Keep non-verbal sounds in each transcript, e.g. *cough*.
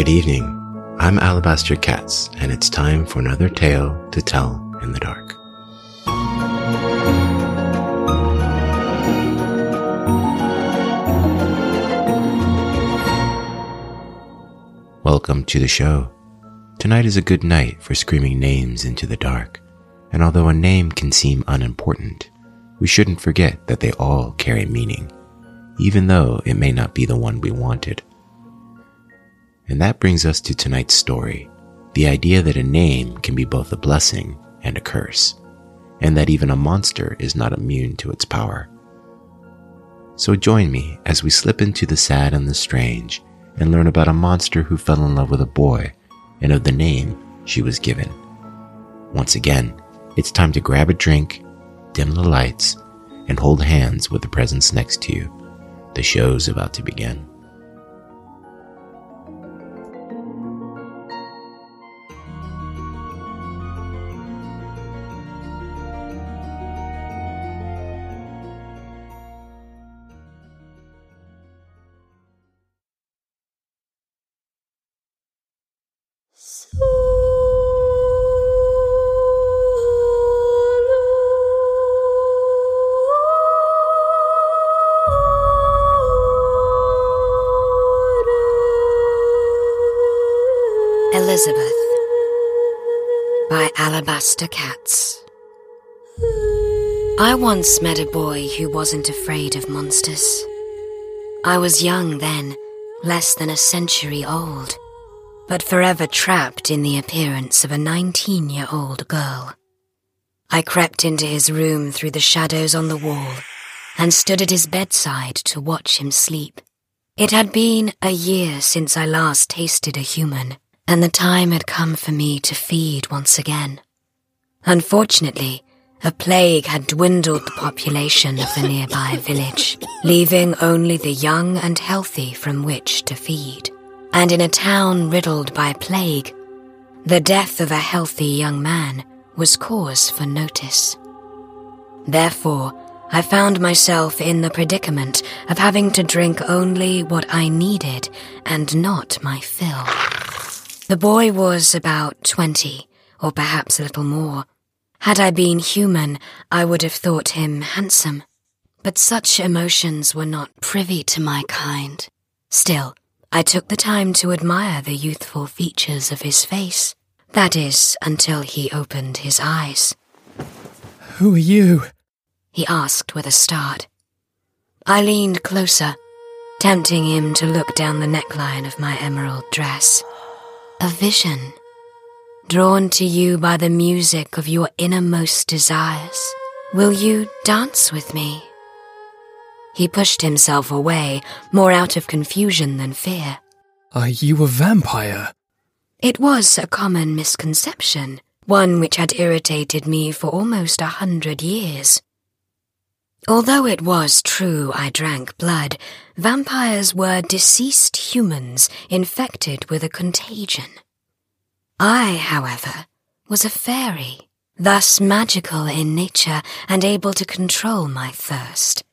Good evening. I'm Alabaster Cats, and it's time for another tale to tell in the dark. Welcome to the show. Tonight is a good night for screaming names into the dark, and although a name can seem unimportant, we shouldn't forget that they all carry meaning, even though it may not be the one we wanted. And that brings us to tonight's story the idea that a name can be both a blessing and a curse, and that even a monster is not immune to its power. So join me as we slip into the sad and the strange and learn about a monster who fell in love with a boy and of the name she was given. Once again, it's time to grab a drink, dim the lights, and hold hands with the presence next to you. The show's about to begin. I once met a boy who wasn't afraid of monsters. I was young then, less than a century old, but forever trapped in the appearance of a 19 year old girl. I crept into his room through the shadows on the wall and stood at his bedside to watch him sleep. It had been a year since I last tasted a human and the time had come for me to feed once again. Unfortunately, a plague had dwindled the population of the nearby village, leaving only the young and healthy from which to feed. And in a town riddled by plague, the death of a healthy young man was cause for notice. Therefore, I found myself in the predicament of having to drink only what I needed and not my fill. The boy was about twenty, or perhaps a little more. Had I been human, I would have thought him handsome. But such emotions were not privy to my kind. Still, I took the time to admire the youthful features of his face. That is, until he opened his eyes. Who are you? He asked with a start. I leaned closer, tempting him to look down the neckline of my emerald dress a vision, drawn to you by the music of your innermost desires. Will you dance with me? He pushed himself away, more out of confusion than fear. Are you a vampire? It was a common misconception, one which had irritated me for almost a hundred years. Although it was true I drank blood, vampires were deceased humans infected with a contagion. I, however, was a fairy, thus magical in nature and able to control my thirst.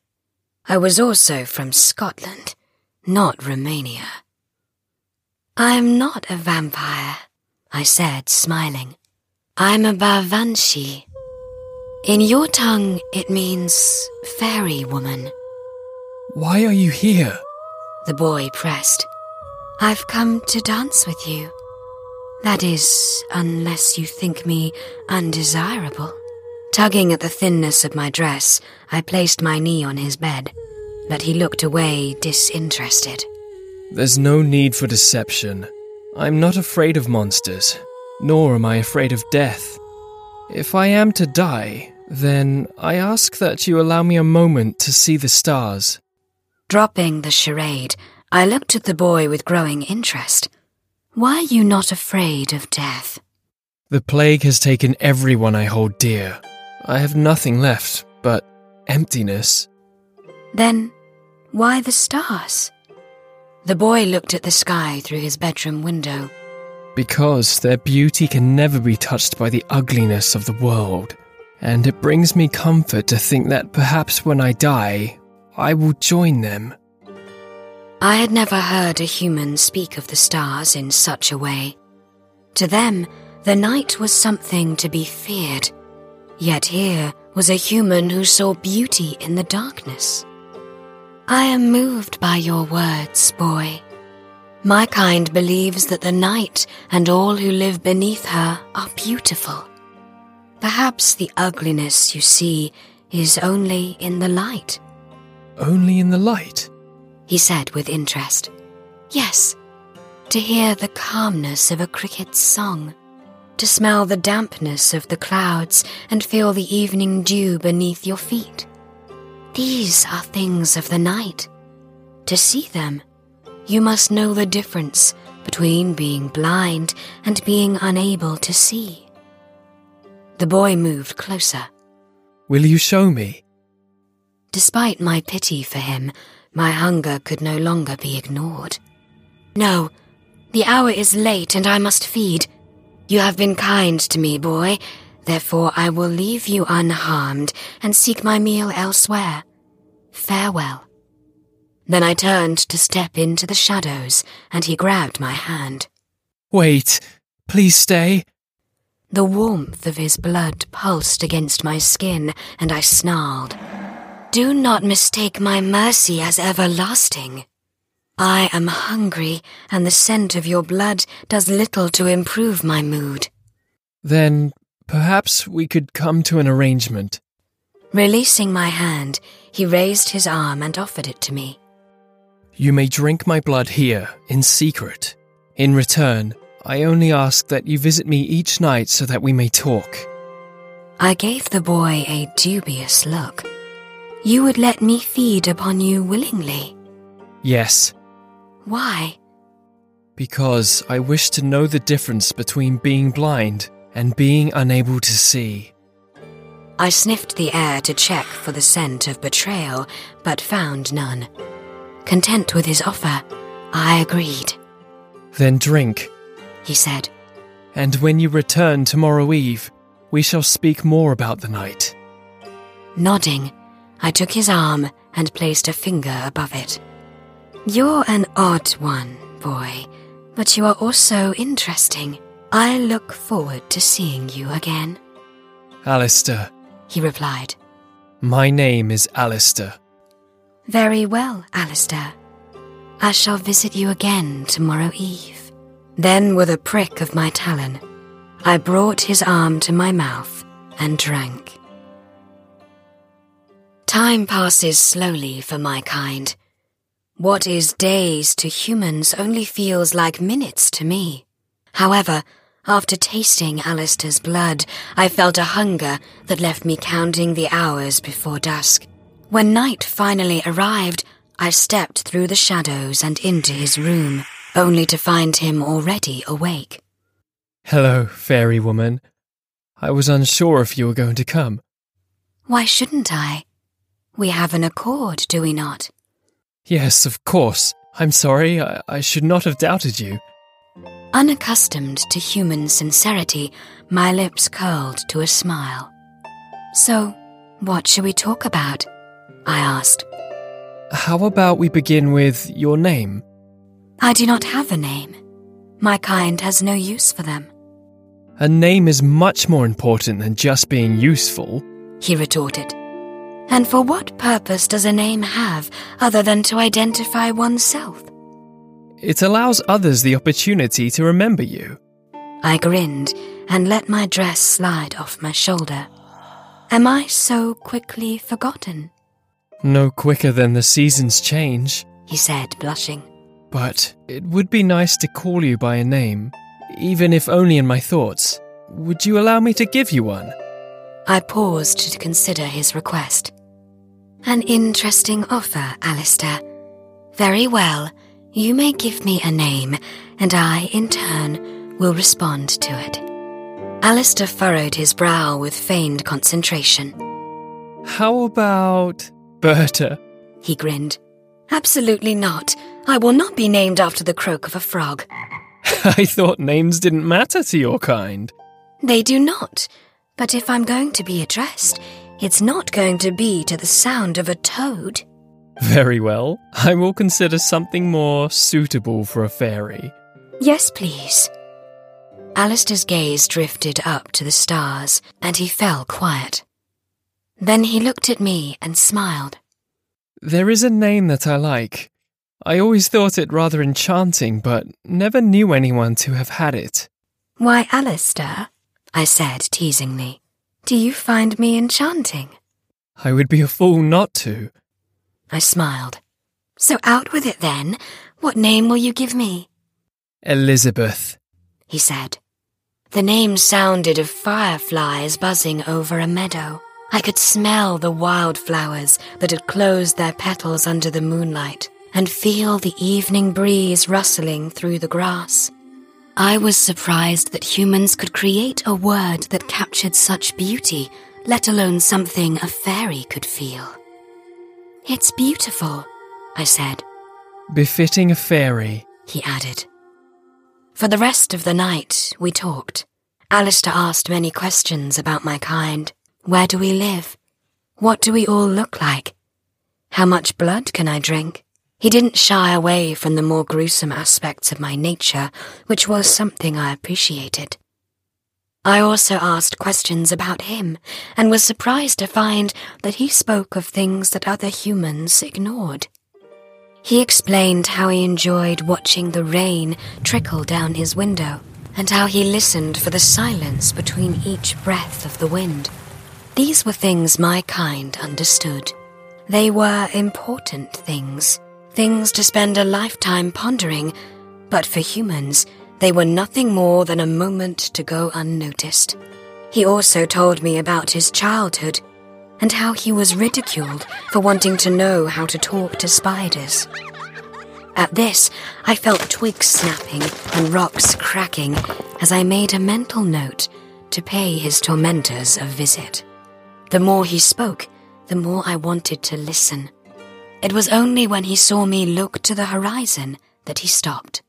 I was also from Scotland, not Romania. I'm not a vampire, I said, smiling. I'm a Baobhan Sith, in your tongue, it means fairy woman. Why are you here? The boy pressed. I've come to dance with you. That is, unless you think me undesirable. Tugging at the thinness of my dress, I placed my knee on his bed, but he looked away disinterested. There's no need for deception. I'm not afraid of monsters, nor am I afraid of death. If I am to die, then I ask that you allow me a moment to see the stars. Dropping the charade, I looked at the boy with growing interest. Why are you not afraid of death? The plague has taken everyone I hold dear. I have nothing left but emptiness. Then, why the stars? The boy looked at the sky through his bedroom window. Because their beauty can never be touched by the ugliness of the world and it brings me comfort to think that perhaps when I die, I will join them. I had never heard a human speak of the stars in such a way. To them, the night was something to be feared. Yet here was a human who saw beauty in the darkness. I am moved by your words, boy. My kind believes that the night and all who live beneath her are beautiful. Perhaps the ugliness you see is only in the light. Only in the light? He said with interest. Yes, to hear the calmness of a cricket's song, to smell the dampness of the clouds and feel the evening dew beneath your feet. These are things of the night. To see them, you must know the difference between being blind and being unable to see. The boy moved closer. Will you show me? Despite my pity for him, my hunger could no longer be ignored. No, the hour is late and I must feed. You have been kind to me, boy, therefore I will leave you unharmed and seek my meal elsewhere. Farewell. Then I turned to step into the shadows, and he grabbed my hand. Wait, please stay. The warmth of his blood pulsed against my skin, and I snarled. Do not mistake my mercy as everlasting. I am hungry, and the scent of your blood does little to improve my mood. Then perhaps we could come to an arrangement. Releasing my hand, he raised his arm and offered it to me. You may drink my blood here, in secret. In return, I only ask that you visit me each night so that we may talk. I gave the boy a dubious look. You would let me feed upon you willingly? Yes. Why? Because I wish to know the difference between being blind and being unable to see. I sniffed the air to check for the scent of betrayal, but found none. Content with his offer, I agreed. Then drink, he said. And when you return tomorrow eve, we shall speak more about the night. Nodding, I took his arm and placed a finger above it. You're an odd one, boy, but you are also interesting. I look forward to seeing you again. Alistair, he replied. My name is Alistair. Very well, Alistair. I shall visit you again tomorrow eve. Then, with a prick of my talon, I brought his arm to my mouth and drank. Time passes slowly for my kind. What is days to humans only feels like minutes to me. However, after tasting Alistair's blood, I felt a hunger that left me counting the hours before dusk. When night finally arrived, I stepped through the shadows and into his room, only to find him already awake. Hello, fairy woman. I was unsure if you were going to come. Why shouldn't I? We have an accord, do we not? Yes, of course. I'm sorry, I, I should not have doubted you. Unaccustomed to human sincerity, my lips curled to a smile. So, what shall we talk about? I asked. How about we begin with your name? I do not have a name. My kind has no use for them. A name is much more important than just being useful, he retorted. And for what purpose does a name have other than to identify oneself? It allows others the opportunity to remember you. I grinned and let my dress slide off my shoulder. Am I so quickly forgotten? No quicker than the seasons change, he said, blushing. But it would be nice to call you by a name, even if only in my thoughts. Would you allow me to give you one? I paused to consider his request. An interesting offer, Alistair. Very well, you may give me a name, and I, in turn, will respond to it. Alistair furrowed his brow with feigned concentration. How about Berta? He grinned. Absolutely not. I will not be named after the croak of a frog. *laughs* I thought names didn't matter to your kind. They do not. But if I'm going to be addressed, it's not going to be to the sound of a toad. Very well. I will consider something more suitable for a fairy. Yes, please. Alistair's gaze drifted up to the stars, and he fell quiet. Then he looked at me and smiled. There is a name that I like. I always thought it rather enchanting, but never knew anyone to have had it. Why, Alistair, I said teasingly, do you find me enchanting? I would be a fool not to. I smiled. So out with it then. What name will you give me? Elizabeth, he said. The name sounded of fireflies buzzing over a meadow. I could smell the wildflowers that had closed their petals under the moonlight and feel the evening breeze rustling through the grass. I was surprised that humans could create a word that captured such beauty, let alone something a fairy could feel. It's beautiful, I said. Befitting a fairy, he added. For the rest of the night, we talked. Alistair asked many questions about my kind. Where do we live? What do we all look like? How much blood can I drink? He didn't shy away from the more gruesome aspects of my nature, which was something I appreciated. I also asked questions about him, and was surprised to find that he spoke of things that other humans ignored. He explained how he enjoyed watching the rain trickle down his window, and how he listened for the silence between each breath of the wind. These were things my kind understood. They were important things, things to spend a lifetime pondering, but for humans, they were nothing more than a moment to go unnoticed. He also told me about his childhood and how he was ridiculed for wanting to know how to talk to spiders. At this, I felt twigs snapping and rocks cracking as I made a mental note to pay his tormentors a visit. The more he spoke, the more I wanted to listen. It was only when he saw me look to the horizon that he stopped.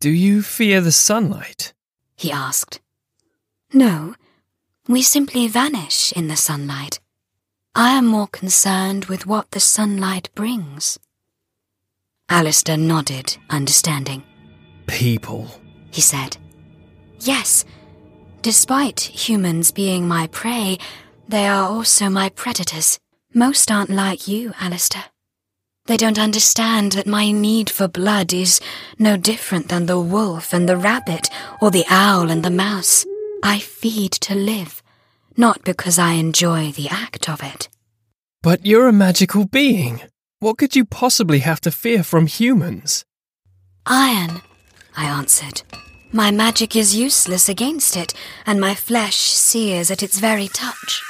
Do you fear the sunlight? He asked. No, we simply vanish in the sunlight. I am more concerned with what the sunlight brings. Alistair nodded, understanding. People, he said. Yes, despite humans being my prey, they are also my predators. Most aren't like you, Alistair. They don't understand that my need for blood is no different than the wolf and the rabbit or the owl and the mouse. I feed to live not because I enjoy the act of it. But you're a magical being. What could you possibly have to fear from humans? Iron, I answered. My magic is useless against it, and my flesh sears at its very touch.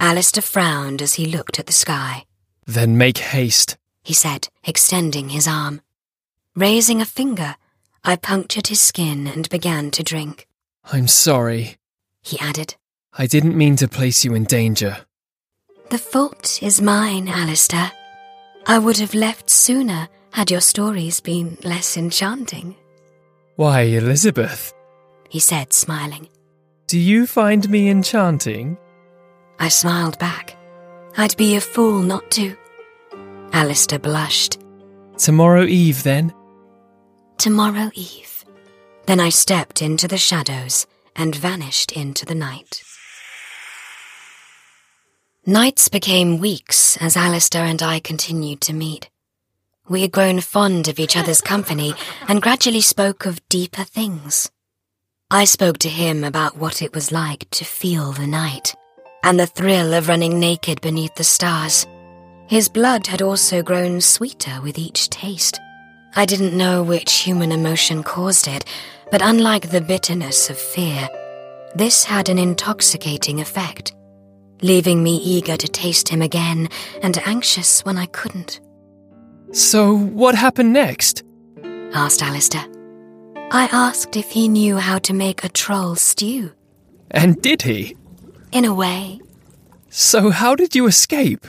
Alistair frowned as he looked at the sky. Then make haste, he said, extending his arm. Raising a finger, I punctured his skin and began to drink. I'm sorry, he added. I didn't mean to place you in danger. The fault is mine, Alistair. I would have left sooner had your stories been less enchanting. Why, Elizabeth, he said, smiling. Do you find me enchanting? I smiled back. I'd be a fool not to. Alistair blushed. Tomorrow eve, then? Tomorrow eve. Then I stepped into the shadows and vanished into the night. Nights became weeks as Alistair and I continued to meet. We had grown fond of each other's company and gradually spoke of deeper things. I spoke to him about what it was like to feel the night and the thrill of running naked beneath the stars. His blood had also grown sweeter with each taste. I didn't know which human emotion caused it, but unlike the bitterness of fear, this had an intoxicating effect leaving me eager to taste him again and anxious when I couldn't. So, what happened next? asked Alistair. I asked if he knew how to make a troll stew. And did he? In a way. So, how did you escape?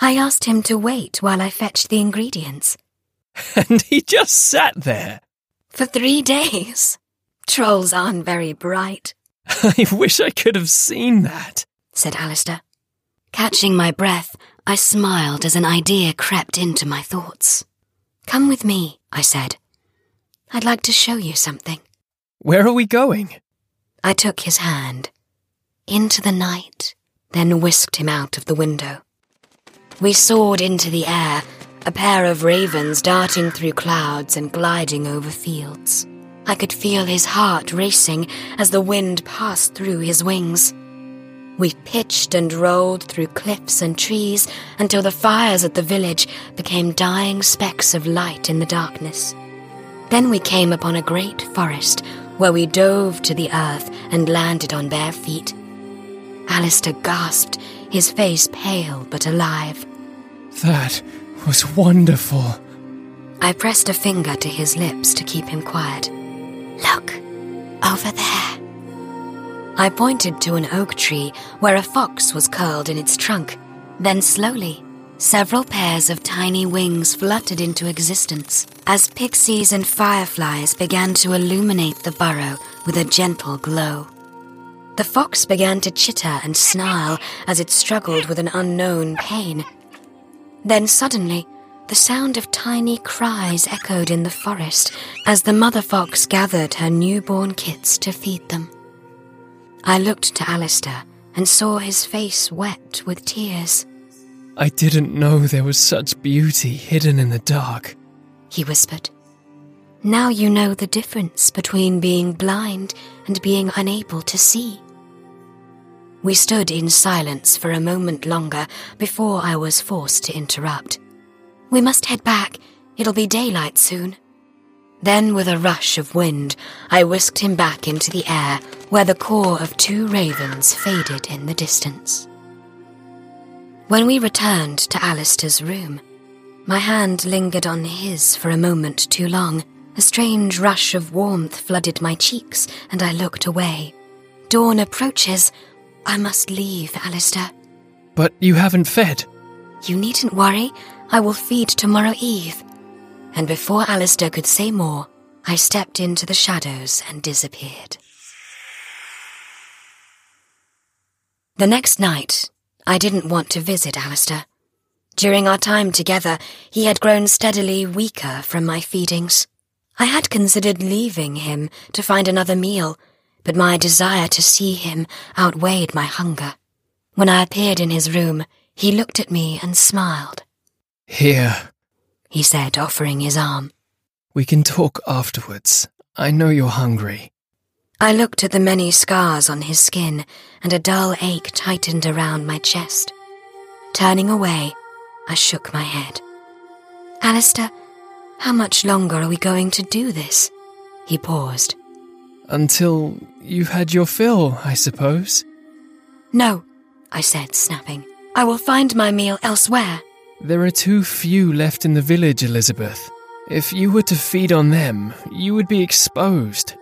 I asked him to wait while I fetched the ingredients. *laughs* And he just sat there. For three days. Trolls aren't very bright. *laughs* I wish I could have seen that said Alistair. Catching my breath, I smiled as an idea crept into my thoughts. Come with me, I said. I'd like to show you something. Where are we going? I took his hand. Into the night, then whisked him out of the window. We soared into the air, a pair of ravens darting through clouds and gliding over fields. I could feel his heart racing as the wind passed through his wings. We pitched and rolled through cliffs and trees until the fires at the village became dying specks of light in the darkness. Then we came upon a great forest where we dove to the earth and landed on bare feet. Alistair gasped, his face pale but alive. That was wonderful. I pressed a finger to his lips to keep him quiet. Look, over there. I pointed to an oak tree where a fox was curled in its trunk. Then slowly, several pairs of tiny wings fluttered into existence as pixies and fireflies began to illuminate the burrow with a gentle glow. The fox began to chitter and snarl as it struggled with an unknown pain. Then suddenly, the sound of tiny cries echoed in the forest as the mother fox gathered her newborn kits to feed them. I looked to Alistair and saw his face wet with tears. I didn't know there was such beauty hidden in the dark, he whispered. Now you know the difference between being blind and being unable to see. We stood in silence for a moment longer before I was forced to interrupt. We must head back. It'll be daylight soon. Then, with a rush of wind, I whisked him back into the air where the core of two ravens faded in the distance. When we returned to Alistair's room, my hand lingered on his for a moment too long. A strange rush of warmth flooded my cheeks, and I looked away. Dawn approaches. I must leave, Alistair. But you haven't fed. You needn't worry. I will feed tomorrow eve. And before Alistair could say more, I stepped into the shadows and disappeared. The next night, I didn't want to visit Alistair. During our time together, he had grown steadily weaker from my feedings. I had considered leaving him to find another meal, but my desire to see him outweighed my hunger. When I appeared in his room, he looked at me and smiled. Here, he said, offering his arm. We can talk afterwards. I know you're hungry. I looked at the many scars on his skin, and a dull ache tightened around my chest. Turning away, I shook my head. Alistair, how much longer are we going to do this? He paused. Until you've had your fill, I suppose. No, I said, snapping. I will find my meal elsewhere. There are too few left in the village, Elizabeth. If you were to feed on them, you would be exposed.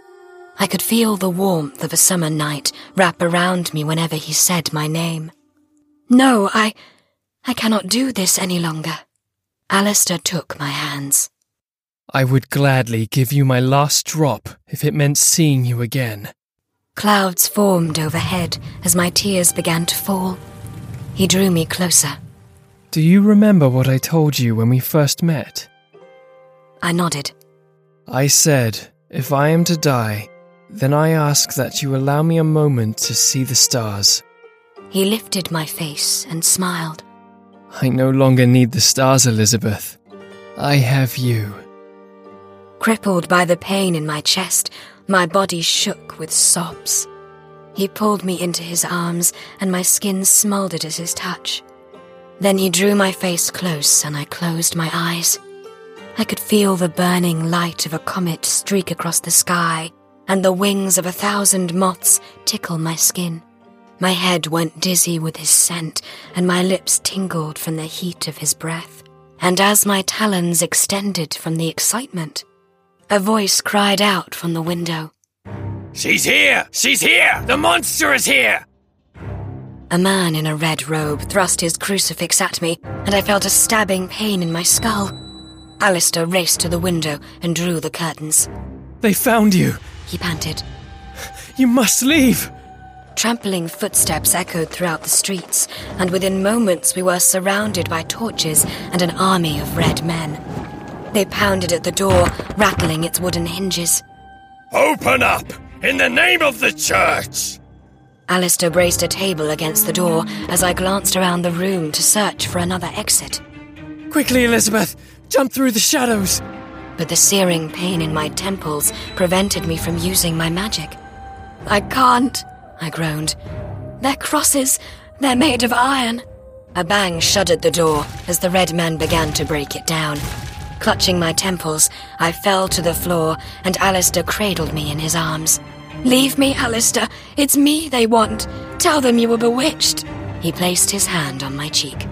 I could feel the warmth of a summer night wrap around me whenever he said my name. No, I. I cannot do this any longer. Alistair took my hands. I would gladly give you my last drop if it meant seeing you again. Clouds formed overhead as my tears began to fall. He drew me closer. Do you remember what I told you when we first met? I nodded. I said, if I am to die, then I ask that you allow me a moment to see the stars. He lifted my face and smiled. I no longer need the stars, Elizabeth. I have you. Crippled by the pain in my chest, my body shook with sobs. He pulled me into his arms, and my skin smoldered at his touch. Then he drew my face close, and I closed my eyes. I could feel the burning light of a comet streak across the sky, and the wings of a thousand moths tickle my skin. My head went dizzy with his scent, and my lips tingled from the heat of his breath. And as my talons extended from the excitement, a voice cried out from the window. She's here! She's here! The monster is here! A man in a red robe thrust his crucifix at me, and I felt a stabbing pain in my skull. Alistair raced to the window and drew the curtains. They found you, he panted. You must leave. Trampling footsteps echoed throughout the streets, and within moments we were surrounded by torches and an army of red men. They pounded at the door, rattling its wooden hinges. Open up! In the name of the church! Alistair braced a table against the door as I glanced around the room to search for another exit. Quickly, Elizabeth! Jump through the shadows! But the searing pain in my temples prevented me from using my magic. I can't, I groaned. They're crosses. They're made of iron. A bang shuddered the door as the red men began to break it down. Clutching my temples, I fell to the floor and Alistair cradled me in his arms. Leave me, Alistair. It's me they want. Tell them you were bewitched. He placed his hand on my cheek.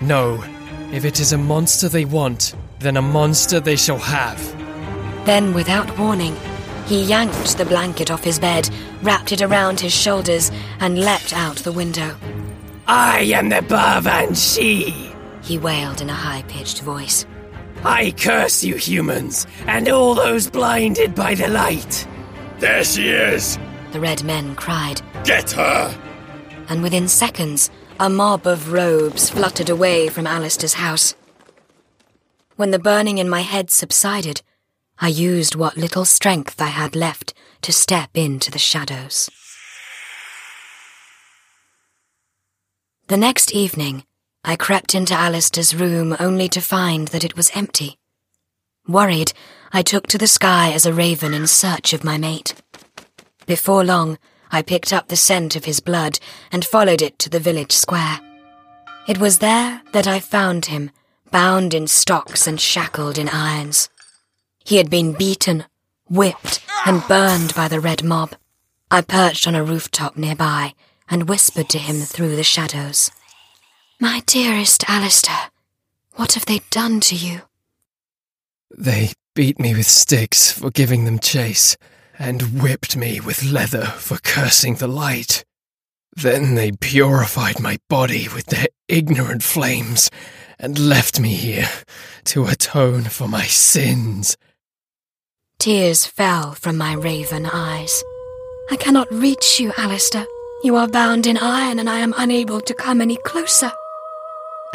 No. If it is a monster they want, then a monster they shall have. Then, without warning, he yanked the blanket off his bed, wrapped it around his shoulders, and leapt out the window. I am the Baobhan Sith! He wailed in a high pitched voice. I curse you humans, and all those blinded by the light. There she is! The red men cried. Get her! And within seconds, a mob of robes fluttered away from Alistair's house. When the burning in my head subsided, I used what little strength I had left to step into the shadows. The next evening, I crept into Alistair's room only to find that it was empty. Worried, I took to the sky as a raven in search of my mate. Before long, I picked up the scent of his blood and followed it to the village square. It was there that I found him, bound in stocks and shackled in irons. He had been beaten, whipped, and burned by the red mob. I perched on a rooftop nearby and whispered to him through the shadows. My dearest Alistair, what have they done to you? They beat me with sticks for giving them chase, and whipped me with leather for cursing the light. Then they purified my body with their ignorant flames, and left me here to atone for my sins. Tears fell from my raven eyes. I cannot reach you, Alistair. You are bound in iron, and I am unable to come any closer.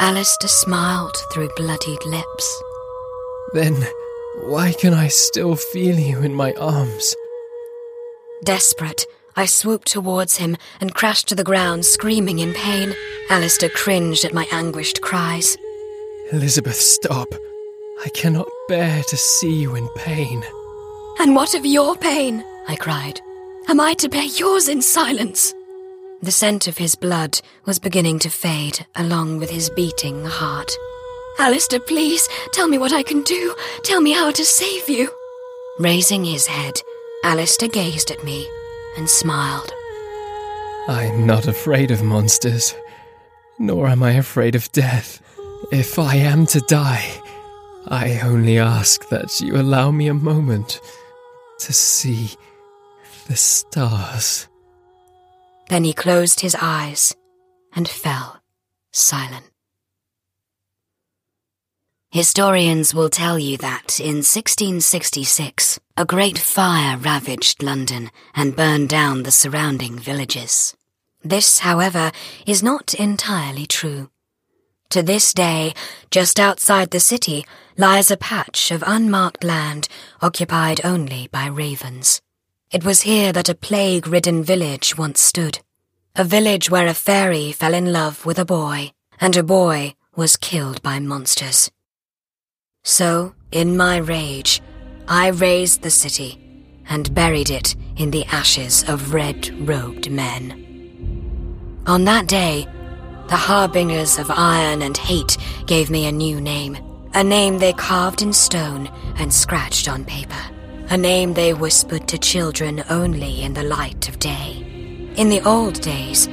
Alistair smiled through bloodied lips. Then why can I still feel you in my arms? Desperate, I swooped towards him and crashed to the ground, screaming in pain. Alistair cringed at my anguished cries. Elizabeth, stop. I cannot bear to see you in pain. And what of your pain? I cried. Am I to bear yours in silence? The scent of his blood was beginning to fade along with his beating heart. Alistair, please, tell me what I can do. Tell me how to save you. Raising his head, Alistair gazed at me and smiled. I'm not afraid of monsters, nor am I afraid of death. If I am to die, I only ask that you allow me a moment to see the stars. Then he closed his eyes and fell silent. Historians will tell you that in 1666, a great fire ravaged London and burned down the surrounding villages. This, however, is not entirely true. To this day, just outside the city, lies a patch of unmarked land occupied only by ravens. It was here that a plague ridden village once stood. A village where a fairy fell in love with a boy, and a boy was killed by monsters. So, in my rage, I razed the city and buried it in the ashes of red robed men. On that day, the harbingers of iron and hate gave me a new name, a name they carved in stone and scratched on paper, a name they whispered to children only in the light of day. In the old days,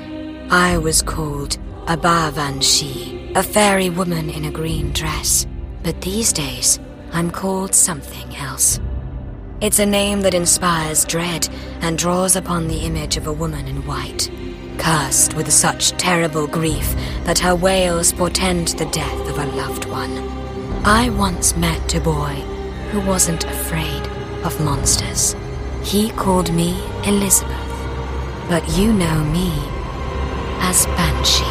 I was called a Baobhan Sith, a fairy woman in a green dress, but these days, I'm called something else. It's a name that inspires dread and draws upon the image of a woman in white cursed with such terrible grief that her wails portend the death of a loved one. I once met a boy who wasn't afraid of monsters. He called me Elizabeth, but you know me as Banshee.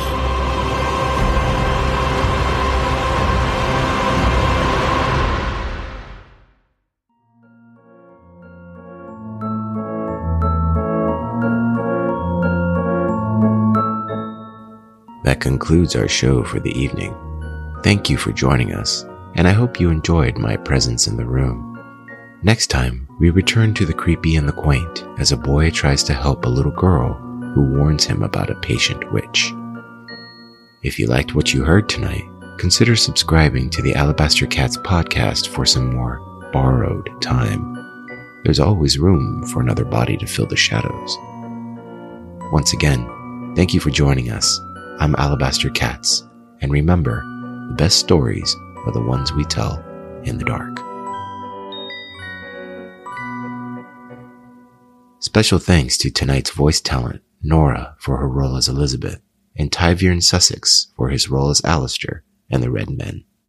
That concludes our show for the evening. Thank you for joining us, and I hope you enjoyed my presence in the room. Next time, we return to the creepy and the quaint as a boy tries to help a little girl who warns him about a patient witch. If you liked what you heard tonight, consider subscribing to the Alabaster Cats podcast for some more borrowed time. There's always room for another body to fill the shadows. Once again, thank you for joining us. I'm Alabaster Cats, and remember, the best stories are the ones we tell in the dark. Special thanks to tonight's voice talent, Nora, for her role as Elizabeth, and Tyviern Sussex for his role as Alistair and the Red Men.